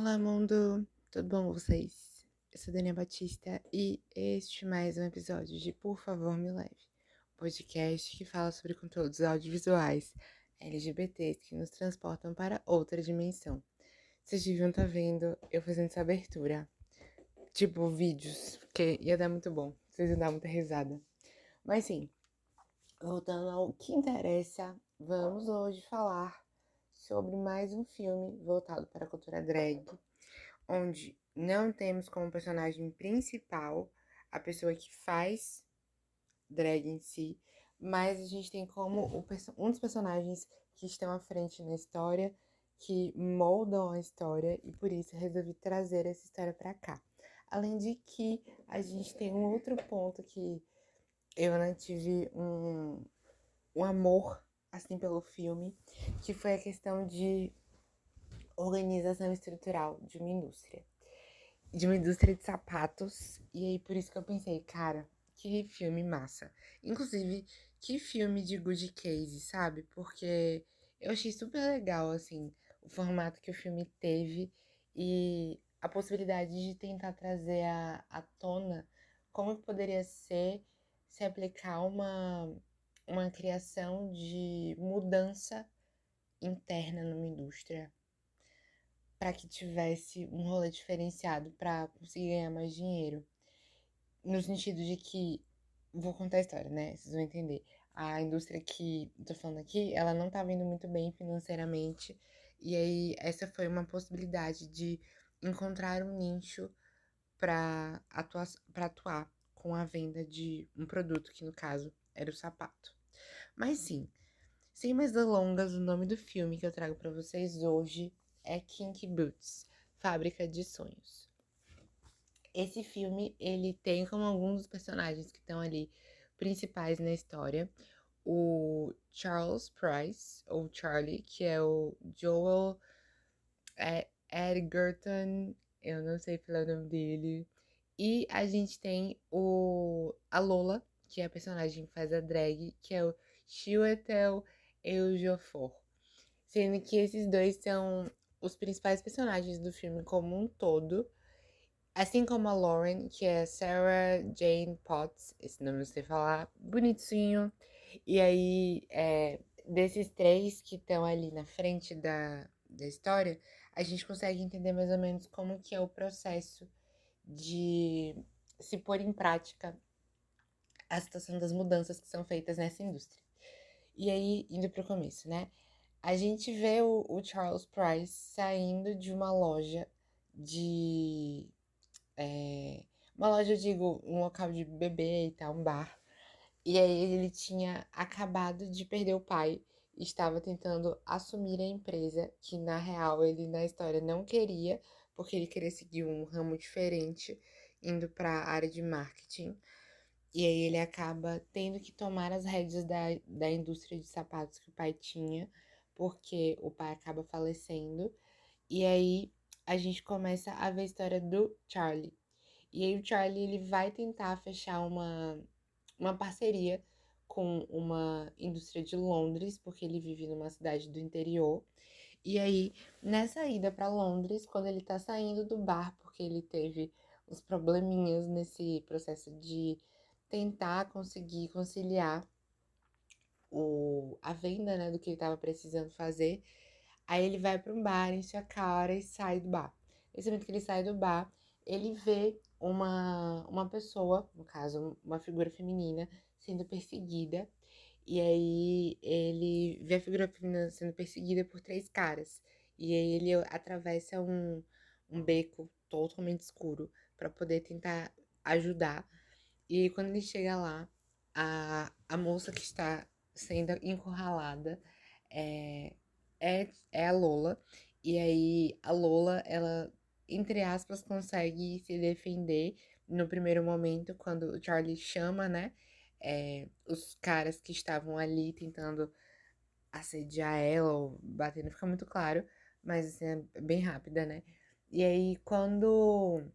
Olá, mundo! Tudo bom com vocês? Eu sou Daniela Batista e este é mais um episódio de Por Favor Me Leve, um podcast que fala sobre conteúdos audiovisuais LGBTs que nos transportam para outra dimensão. Vocês deviam estar tá vendo eu fazendo essa abertura, tipo vídeos, porque ia dar muito bom, vocês iam dar muita risada. Mas sim, voltando ao que interessa, vamos hoje falar sobre mais um filme voltado para a cultura drag, onde não temos como personagem principal a pessoa que faz drag em si, mas a gente tem como um dos personagens que estão à frente na história, que moldam a história, e por isso resolvi trazer essa história para cá. Além de que a gente tem um outro ponto que eu não tive um, um amor assim pelo filme, que foi a questão de organização estrutural de uma indústria. De uma indústria de sapatos. E aí por isso que eu pensei, cara, que filme massa. Inclusive, que filme de good case, sabe? Porque eu achei super legal, assim, o formato que o filme teve e a possibilidade de tentar trazer à, à tona como poderia ser se aplicar uma uma criação de mudança interna numa indústria para que tivesse um rolê diferenciado para conseguir ganhar mais dinheiro. No sentido de que, vou contar a história, né? Vocês vão entender. A indústria que tô falando aqui, ela não tá vindo muito bem financeiramente. E aí, essa foi uma possibilidade de encontrar um nicho para atuar, atuar com a venda de um produto, que no caso era o sapato. Mas sim, sem mais delongas, o nome do filme que eu trago para vocês hoje é Kinky Boots, Fábrica de Sonhos. Esse filme, ele tem como alguns dos personagens que estão ali principais na história, o Charles Price, ou Charlie, que é o Joel é, Edgerton, eu não sei falar o nome dele. E a gente tem o a Lola, que é a personagem que faz a drag, que é o Chiwetel Ejiofor. Sendo que esses dois são os principais personagens do filme como um todo. Assim como a Lauren, que é Sarah Jane Potts, esse nome não sei falar, bonitinho. E aí, é, desses três que estão ali na frente da, da história, a gente consegue entender mais ou menos como que é o processo de se pôr em prática a situação das mudanças que são feitas nessa indústria. E aí, indo pro começo, né? A gente vê o, o Charles Price saindo de uma loja de. É, uma loja, eu digo, um local de bebê e tal, um bar. E aí ele tinha acabado de perder o pai estava tentando assumir a empresa, que na real ele na história não queria, porque ele queria seguir um ramo diferente, indo para a área de marketing. E aí ele acaba tendo que tomar as rédeas da, da indústria de sapatos que o pai tinha, porque o pai acaba falecendo. E aí a gente começa a ver a história do Charlie. E aí o Charlie ele vai tentar fechar uma, uma parceria com uma indústria de Londres, porque ele vive numa cidade do interior. E aí, nessa ida para Londres, quando ele tá saindo do bar, porque ele teve uns probleminhas nesse processo de tentar conseguir conciliar o, a venda né, do que ele estava precisando fazer. Aí ele vai para um bar, enche a cara e sai do bar. Nesse momento que ele sai do bar, ele vê uma, uma pessoa, no caso, uma figura feminina, sendo perseguida. E aí ele vê a figura feminina sendo perseguida por três caras. E aí ele atravessa um, um beco totalmente escuro para poder tentar ajudar e aí, quando ele chega lá, a, a moça que está sendo encurralada é, é, é a Lola. E aí, a Lola, ela, entre aspas, consegue se defender no primeiro momento, quando o Charlie chama, né? É, os caras que estavam ali tentando assediar ela ou bater, não fica muito claro, mas assim, é bem rápida, né? E aí, quando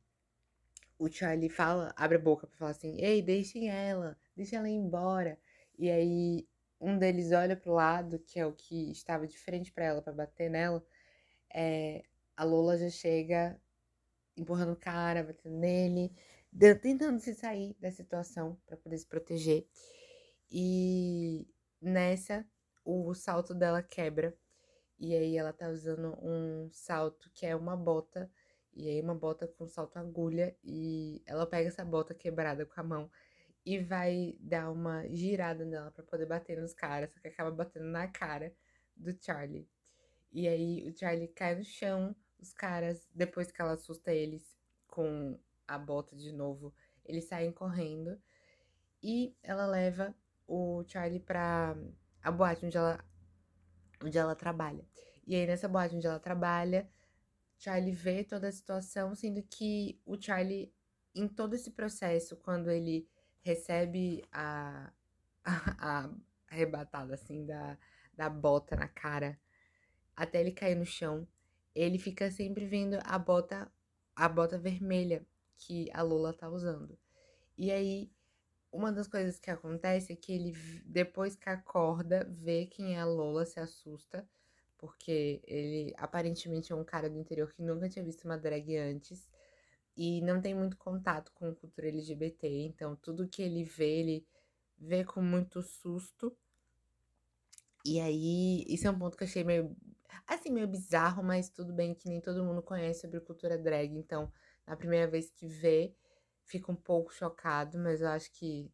o Charlie fala, abre a boca pra falar assim: Ei, deixem ela, deixem ela ir embora. E aí um deles olha pro lado, que é o que estava de frente para ela, para bater nela. É, a Lola já chega empurrando o cara, batendo nele, tentando se sair da situação para poder se proteger. E nessa, o salto dela quebra. E aí ela tá usando um salto que é uma bota. E aí uma bota com salto agulha. E ela pega essa bota quebrada com a mão e vai dar uma girada nela para poder bater nos caras, só que acaba batendo na cara do Charlie. E aí o Charlie cai no chão, os caras, depois que ela assusta eles com a bota de novo, eles saem correndo e ela leva o Charlie pra a boate onde ela, onde ela trabalha. E aí nessa boate onde ela trabalha, Charlie vê toda a situação, sendo que o Charlie, em todo esse processo, quando ele recebe a, a, a arrebatada assim da, da bota na cara até ele cair no chão, ele fica sempre vendo a bota a bota vermelha que a Lola tá usando. E aí uma das coisas que acontece é que ele depois que acorda, vê quem é a Lola, se assusta, porque ele aparentemente é um cara do interior que nunca tinha visto uma drag antes e não tem muito contato com cultura LGBT, então tudo que ele vê, ele vê com muito susto. E aí, isso é um ponto que eu achei meio, assim, meio bizarro, mas tudo bem que nem todo mundo conhece sobre cultura drag, então, na primeira vez que vê, fica um pouco chocado, mas eu acho que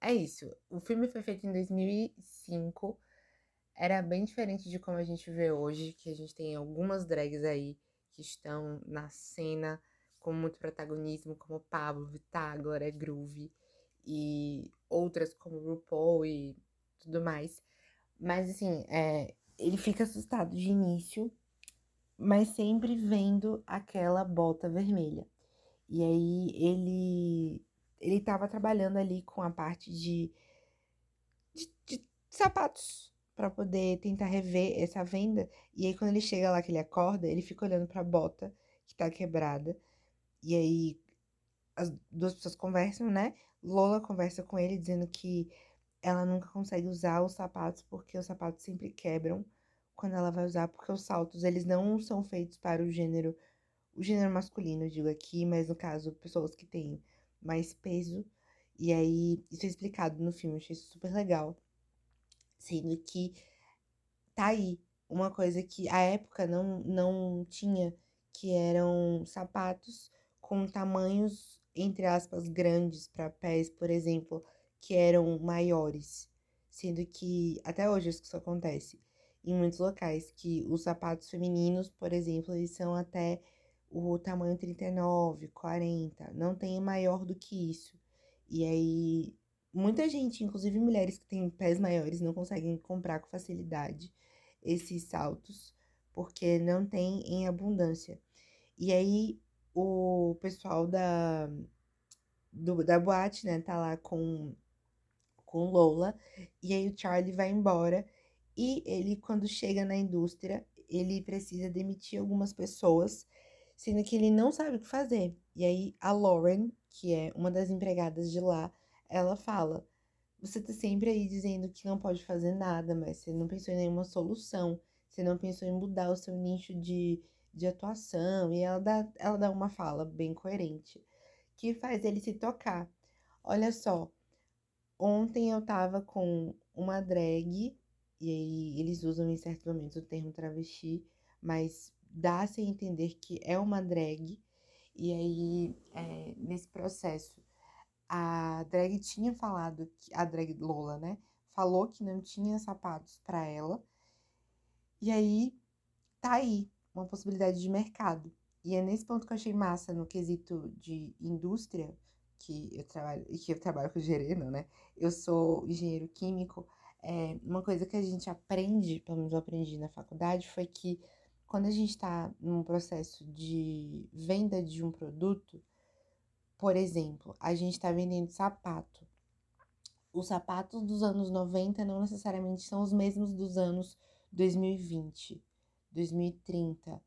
é isso. O filme foi feito em 2005, era bem diferente de como a gente vê hoje, que a gente tem algumas drags aí que estão na cena com muito protagonismo, como Pablo, Vittar, Glória Groove e outras como RuPaul e tudo mais. Mas assim, é, ele fica assustado de início, mas sempre vendo aquela bota vermelha. E aí ele ele estava trabalhando ali com a parte de, de, de sapatos para poder tentar rever essa venda. E aí quando ele chega lá que ele acorda, ele fica olhando para a bota que tá quebrada e aí as duas pessoas conversam, né? Lola conversa com ele dizendo que ela nunca consegue usar os sapatos porque os sapatos sempre quebram quando ela vai usar, porque os saltos eles não são feitos para o gênero, o gênero masculino, digo aqui, mas no caso, pessoas que têm mais peso. E aí, isso é explicado no filme, achei super legal. Sendo que tá aí uma coisa que a época não, não tinha, que eram sapatos com tamanhos, entre aspas, grandes para pés, por exemplo, que eram maiores. Sendo que até hoje isso acontece em muitos locais, que os sapatos femininos, por exemplo, eles são até o tamanho 39, 40, não tem maior do que isso. E aí, muita gente, inclusive mulheres que têm pés maiores, não conseguem comprar com facilidade esses saltos, porque não tem em abundância. E aí, o pessoal da, do, da boate, né, tá lá com, com Lola, e aí o Charlie vai embora, e ele, quando chega na indústria, ele precisa demitir algumas pessoas, sendo que ele não sabe o que fazer. E aí a Lauren, que é uma das empregadas de lá, ela fala: Você tá sempre aí dizendo que não pode fazer nada, mas você não pensou em nenhuma solução, você não pensou em mudar o seu nicho de de atuação, e ela dá, ela dá uma fala bem coerente, que faz ele se tocar. Olha só, ontem eu tava com uma drag, e aí eles usam em certos momentos o termo travesti, mas dá-se a entender que é uma drag, e aí é, nesse processo a drag tinha falado, que, a drag Lola, né, falou que não tinha sapatos para ela, e aí tá aí, uma possibilidade de mercado. E é nesse ponto que eu achei massa no quesito de indústria, que eu trabalho, que eu trabalho com engenheiro, né? Eu sou engenheiro químico. É, uma coisa que a gente aprende, pelo menos eu aprendi na faculdade, foi que quando a gente está num processo de venda de um produto, por exemplo, a gente está vendendo sapato. Os sapatos dos anos 90 não necessariamente são os mesmos dos anos 2020. 2030.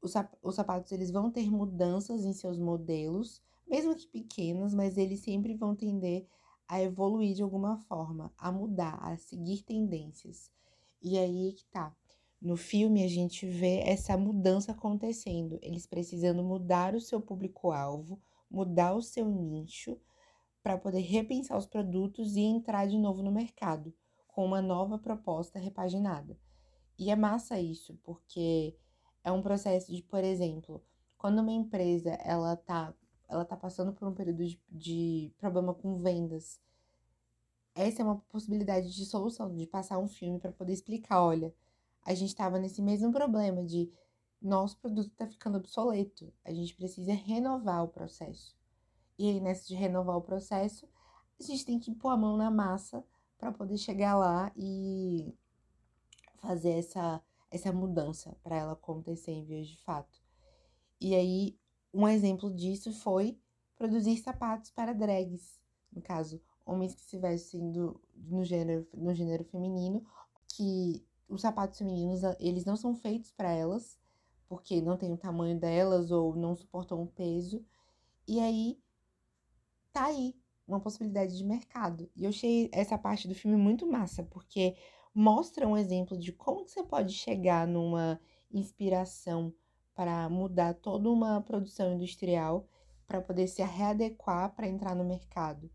Os, os sapatos eles vão ter mudanças em seus modelos, mesmo que pequenas, mas eles sempre vão tender a evoluir de alguma forma, a mudar, a seguir tendências. E aí que tá. No filme, a gente vê essa mudança acontecendo, eles precisando mudar o seu público-alvo, mudar o seu nicho, para poder repensar os produtos e entrar de novo no mercado com uma nova proposta repaginada. E é massa isso, porque é um processo de, por exemplo, quando uma empresa ela tá, ela tá passando por um período de, de problema com vendas, essa é uma possibilidade de solução, de passar um filme para poder explicar, olha, a gente estava nesse mesmo problema de nosso produto está ficando obsoleto, a gente precisa renovar o processo. E aí, nessa de renovar o processo, a gente tem que pôr a mão na massa para poder chegar lá e fazer essa, essa mudança para ela acontecer em vias de fato. E aí, um exemplo disso foi produzir sapatos para drags, no caso, homens que do, no, gênero, no gênero feminino, que os sapatos femininos, eles não são feitos para elas, porque não tem o tamanho delas ou não suportam o peso. E aí, tá aí uma possibilidade de mercado. E eu achei essa parte do filme muito massa, porque mostra um exemplo de como que você pode chegar numa inspiração para mudar toda uma produção industrial para poder se readequar para entrar no mercado.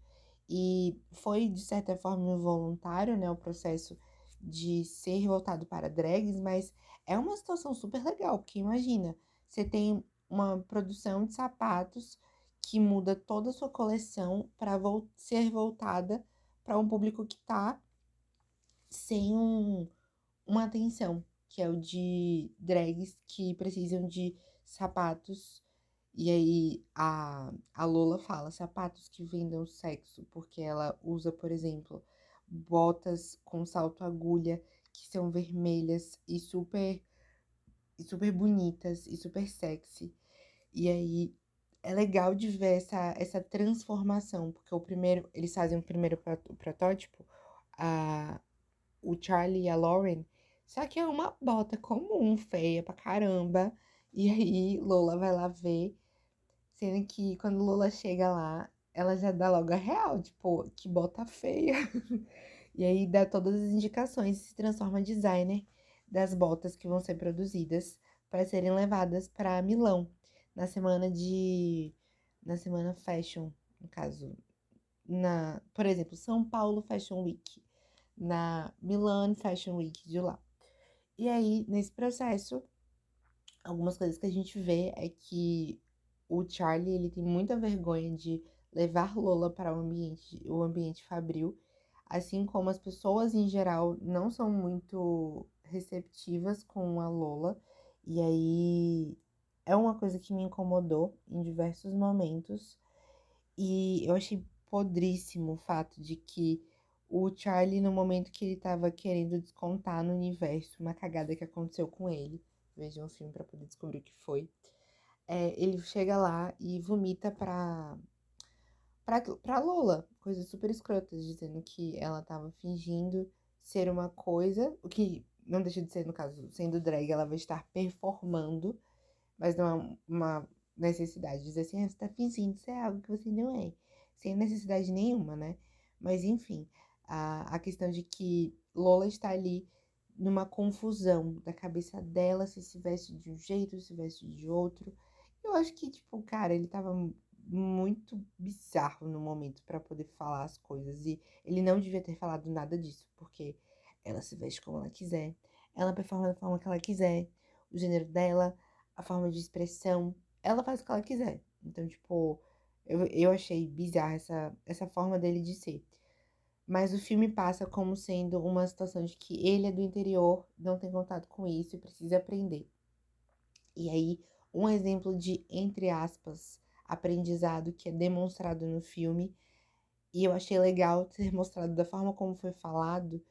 E foi, de certa forma, involuntário, né, o processo de ser voltado para drags, mas é uma situação super legal, porque imagina, você tem uma produção de sapatos que muda toda a sua coleção para ser voltada para um público que está sem um, uma atenção, que é o de drags que precisam de sapatos. E aí a, a Lola fala sapatos que vendam sexo, porque ela usa, por exemplo, botas com salto agulha que são vermelhas e super e super bonitas e super sexy. E aí é legal de ver essa, essa transformação, porque o primeiro, eles fazem o primeiro protótipo, a, o Charlie e a Lauren, só que é uma bota comum, feia pra caramba. E aí Lola vai lá ver, sendo que quando Lola chega lá, ela já dá logo a real, tipo, que bota feia. e aí dá todas as indicações e se transforma designer das botas que vão ser produzidas para serem levadas para Milão na semana de. na semana fashion, no caso. Na, por exemplo, São Paulo Fashion Week, na Milan Fashion Week de lá. E aí, nesse processo, algumas coisas que a gente vê é que o Charlie ele tem muita vergonha de levar Lola para o ambiente, o ambiente fabril, assim como as pessoas em geral não são muito receptivas com a Lola. E aí é uma coisa que me incomodou em diversos momentos. E eu achei podríssimo o fato de que o Charlie, no momento que ele tava querendo descontar no universo uma cagada que aconteceu com ele, vejam o filme para poder descobrir o que foi. É, ele chega lá e vomita pra, pra, pra Lola, coisas super escrotas, dizendo que ela tava fingindo ser uma coisa, o que não deixa de ser, no caso, sendo drag, ela vai estar performando mas não é uma necessidade de dizer assim, ah, você tá fingindo ser algo que você não é, sem necessidade nenhuma, né? Mas enfim, a, a questão de que Lola está ali numa confusão da cabeça dela, se se veste de um jeito, se veste de outro. Eu acho que, tipo, cara, ele tava muito bizarro no momento para poder falar as coisas. E ele não devia ter falado nada disso, porque ela se veste como ela quiser, ela performa da forma que ela quiser, o gênero dela, a forma de expressão, ela faz o que ela quiser. Então, tipo, eu, eu achei bizarra essa, essa forma dele de ser. Mas o filme passa como sendo uma situação de que ele é do interior, não tem contato com isso e precisa aprender. E aí, um exemplo de, entre aspas, aprendizado que é demonstrado no filme, e eu achei legal ter mostrado da forma como foi falado,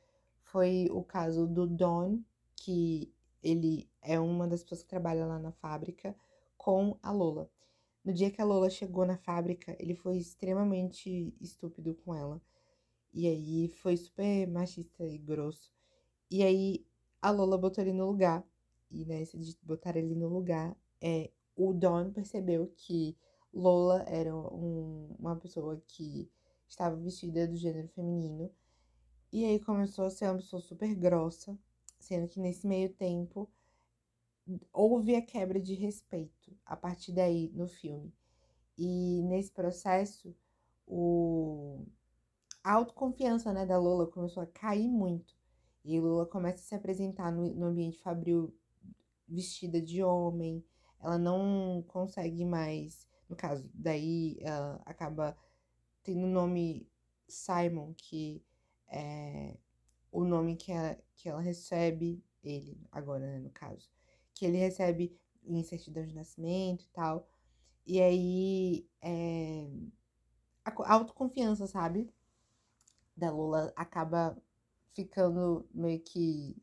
foi o caso do Don, que ele é uma das pessoas que trabalha lá na fábrica com a Lola. No dia que a Lola chegou na fábrica, ele foi extremamente estúpido com ela. E aí foi super machista e grosso. E aí a Lola botou ele no lugar. E nessa de botar ele no lugar, é, o Don percebeu que Lola era um, uma pessoa que estava vestida do gênero feminino. E aí começou a ser uma pessoa super grossa sendo que nesse meio tempo houve a quebra de respeito a partir daí no filme. E nesse processo, o... a autoconfiança né, da Lola começou a cair muito. E Lola começa a se apresentar no, no ambiente fabril vestida de homem. Ela não consegue mais, no caso, daí ela acaba tendo o nome Simon, que é o nome que ela, que ela recebe, ele agora, né, no caso, que ele recebe em certidão de nascimento e tal. E aí, é, a autoconfiança, sabe? Da Lula acaba ficando meio que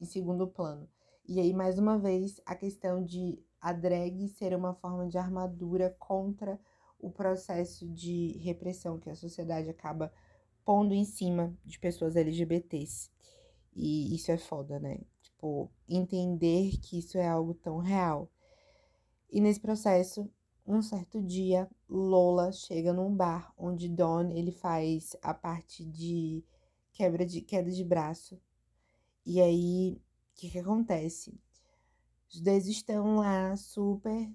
em segundo plano. E aí, mais uma vez, a questão de a drag ser uma forma de armadura contra o processo de repressão que a sociedade acaba pondo em cima de pessoas LGBTs. E isso é foda, né? Tipo, entender que isso é algo tão real. E nesse processo, um certo dia, Lola chega num bar onde Don ele faz a parte de quebra de queda de braço. E aí, o que que acontece? Os dois estão lá super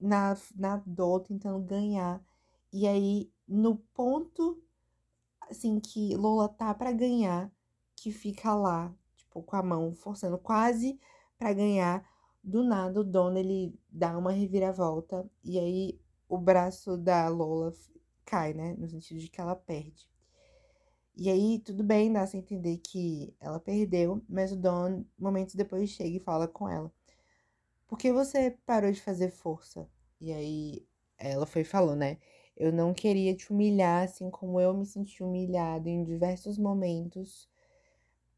na, na dor, tentando ganhar. E aí, no ponto, assim, que Lola tá para ganhar, que fica lá, tipo, com a mão forçando quase para ganhar, do nada o Don, ele dá uma reviravolta, e aí o braço da Lola cai, né? No sentido de que ela perde. E aí, tudo bem, dá a entender que ela perdeu, mas o Don, momentos depois, chega e fala com ela. Por que você parou de fazer força? E aí ela foi falou, né? Eu não queria te humilhar assim como eu me senti humilhado em diversos momentos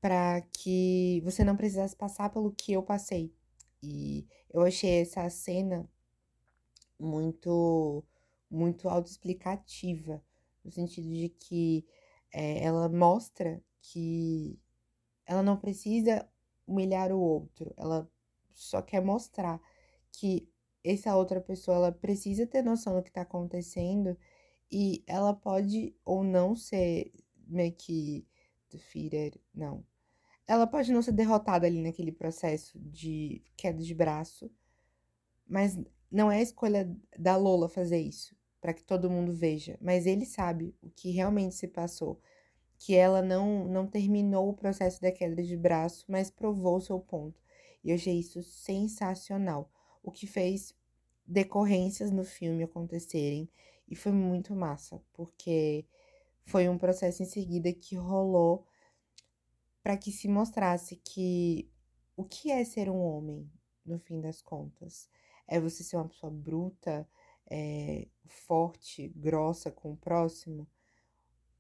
para que você não precisasse passar pelo que eu passei. E eu achei essa cena muito muito autoexplicativa, no sentido de que é, ela mostra que ela não precisa humilhar o outro, ela só quer mostrar que essa outra pessoa ela precisa ter noção do que está acontecendo e ela pode ou não ser meio que defeated, não. Ela pode não ser derrotada ali naquele processo de queda de braço, mas não é a escolha da Lola fazer isso para que todo mundo veja, mas ele sabe o que realmente se passou, que ela não não terminou o processo da queda de braço, mas provou seu ponto. E eu achei isso sensacional, o que fez decorrências no filme acontecerem e foi muito massa, porque foi um processo em seguida que rolou para que se mostrasse que o que é ser um homem, no fim das contas? É você ser uma pessoa bruta, é, forte, grossa com o próximo?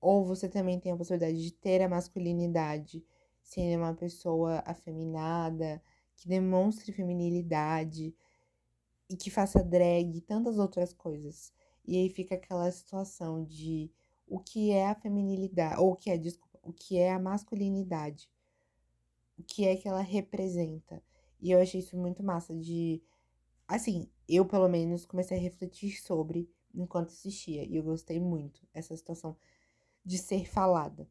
Ou você também tem a possibilidade de ter a masculinidade, sendo uma pessoa afeminada, que demonstre feminilidade e que faça drag e tantas outras coisas. E aí fica aquela situação de o que é a feminilidade, ou o que é, desculpa, o que é a masculinidade. O que é que ela representa. E eu achei isso muito massa de assim, eu pelo menos comecei a refletir sobre enquanto assistia e eu gostei muito essa situação de ser falada.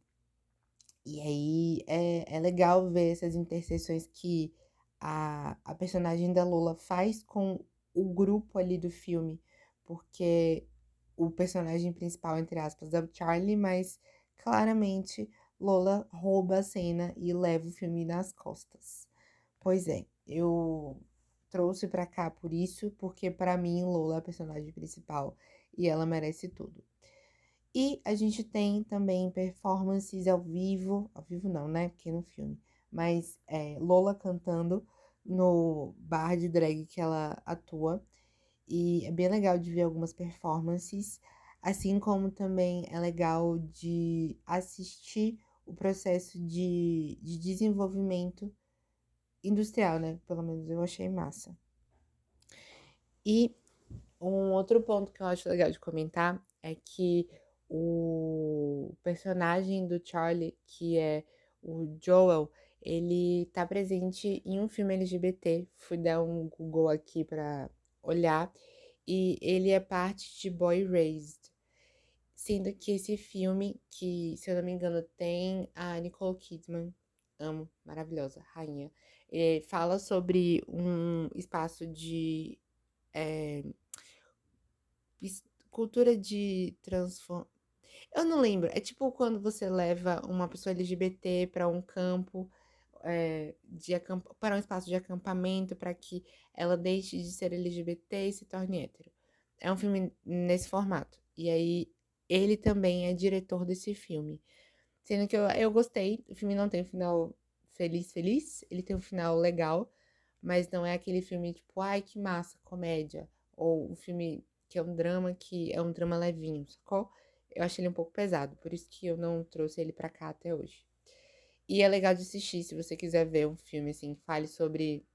E aí é, é legal ver essas interseções que a, a personagem da Lola faz com o grupo ali do filme, porque o personagem principal, entre aspas, é o Charlie, mas claramente Lola rouba a cena e leva o filme nas costas. Pois é, eu trouxe para cá por isso, porque para mim Lola é a personagem principal e ela merece tudo. E a gente tem também performances ao vivo, ao vivo não, né? Porque no filme, mas é, Lola cantando no bar de drag que ela atua. E é bem legal de ver algumas performances, assim como também é legal de assistir o processo de, de desenvolvimento industrial, né? Pelo menos eu achei massa. E um outro ponto que eu acho legal de comentar é que o personagem do Charlie, que é o Joel, ele tá presente em um filme LGBT. Fui dar um Google aqui para olhar. E ele é parte de Boy Raised. Sendo que esse filme, que se eu não me engano tem a Nicole Kidman amo, maravilhosa, rainha. E fala sobre um espaço de é, cultura de transform... Eu não lembro. É tipo quando você leva uma pessoa LGBT para um campo é, de para um espaço de acampamento para que ela deixe de ser LGBT e se torne hétero. É um filme nesse formato. E aí ele também é diretor desse filme. Sendo que eu, eu gostei. O filme não tem um final feliz, feliz. Ele tem um final legal. Mas não é aquele filme tipo, ai que massa, comédia. Ou um filme que é um drama que é um drama levinho, sacou? Eu achei ele um pouco pesado, por isso que eu não trouxe ele pra cá até hoje. E é legal de assistir, se você quiser ver um filme assim, que fale sobre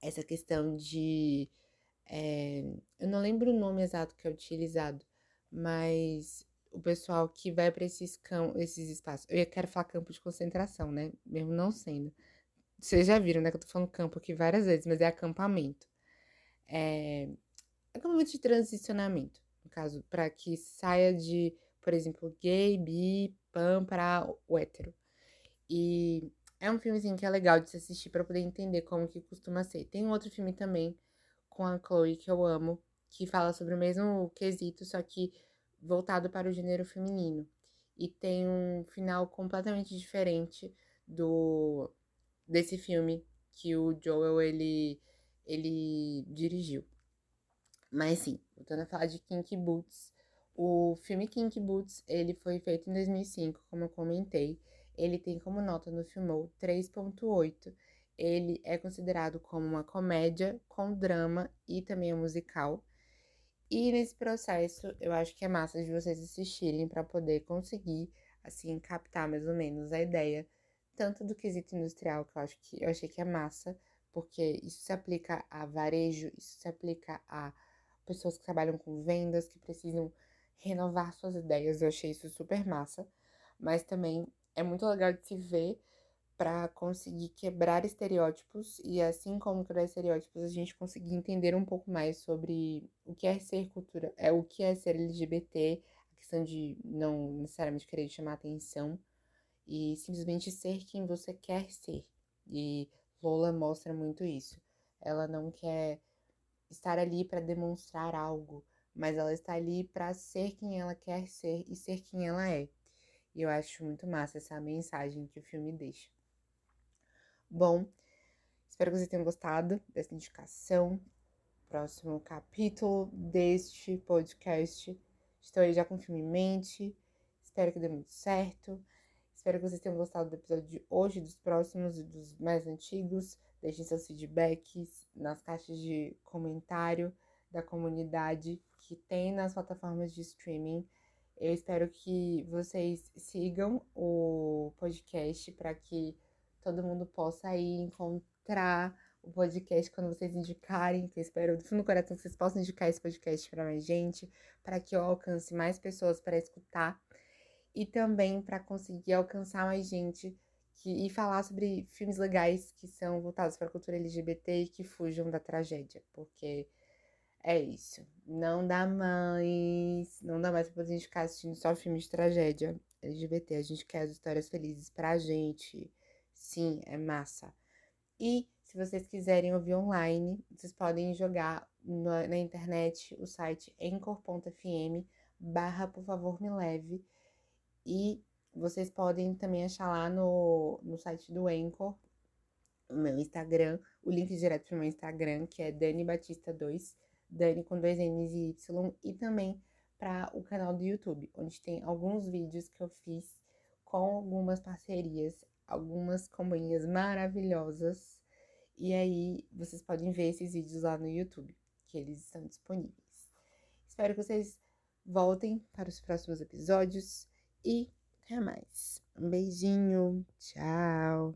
essa questão de. É, eu não lembro o nome exato que é utilizado, mas o pessoal que vai para esses, esses espaços. Eu quero falar campo de concentração, né? Mesmo não sendo. Vocês já viram, né? Que eu tô falando campo aqui várias vezes, mas é acampamento. É, acampamento de transicionamento, no caso, para que saia de, por exemplo, gay, bi, pan para o hétero. E é um filmezinho que é legal de se assistir para poder entender como que costuma ser. Tem um outro filme também com a Chloe que eu amo, que fala sobre o mesmo quesito, só que voltado para o gênero feminino. E tem um final completamente diferente do desse filme que o Joel ele ele dirigiu. Mas sim, voltando a falar de Kinky Boots, o filme Kinky Boots, ele foi feito em 2005, como eu comentei. Ele tem como nota no Filmou 3.8. Ele é considerado como uma comédia com drama e também é musical. E nesse processo, eu acho que é massa de vocês assistirem para poder conseguir assim captar mais ou menos a ideia tanto do quesito industrial, que eu acho que eu achei que é massa, porque isso se aplica a varejo, isso se aplica a pessoas que trabalham com vendas, que precisam renovar suas ideias. Eu achei isso super massa, mas também é muito legal de se ver para conseguir quebrar estereótipos e assim como quebrar estereótipos a gente conseguir entender um pouco mais sobre o que é ser cultura, é o que é ser LGBT, a questão de não necessariamente querer chamar atenção e simplesmente ser quem você quer ser. E Lola mostra muito isso. Ela não quer estar ali para demonstrar algo, mas ela está ali para ser quem ela quer ser e ser quem ela é. E eu acho muito massa essa mensagem que o filme deixa. Bom, espero que vocês tenham gostado dessa indicação. Próximo capítulo deste podcast. Estou aí já com o filme em mente. Espero que dê muito certo. Espero que vocês tenham gostado do episódio de hoje, dos próximos e dos mais antigos. Deixem seus feedbacks nas caixas de comentário da comunidade que tem nas plataformas de streaming. Eu espero que vocês sigam o podcast para que todo mundo possa aí encontrar o podcast quando vocês indicarem, que eu espero do fundo do coração que vocês possam indicar esse podcast para mais gente, para que eu alcance mais pessoas para escutar e também para conseguir alcançar mais gente que, e falar sobre filmes legais que são voltados para a cultura LGBT e que fujam da tragédia, porque é isso. Não dá mais, não dá mais pra gente ficar assistindo só filmes de tragédia LGBT. A gente quer as histórias felizes pra gente. Sim, é massa. E se vocês quiserem ouvir online, vocês podem jogar na, na internet o site encor.fm barra por favor me leve e vocês podem também achar lá no, no site do Anchor, o meu Instagram, o link direto para o meu Instagram, que é Dani Batista 2, Dani com dois N's e Y, e também para o canal do YouTube, onde tem alguns vídeos que eu fiz com algumas parcerias, algumas companhias maravilhosas. E aí vocês podem ver esses vídeos lá no YouTube, que eles estão disponíveis. Espero que vocês voltem para os próximos episódios e até mais. Um beijinho. Tchau.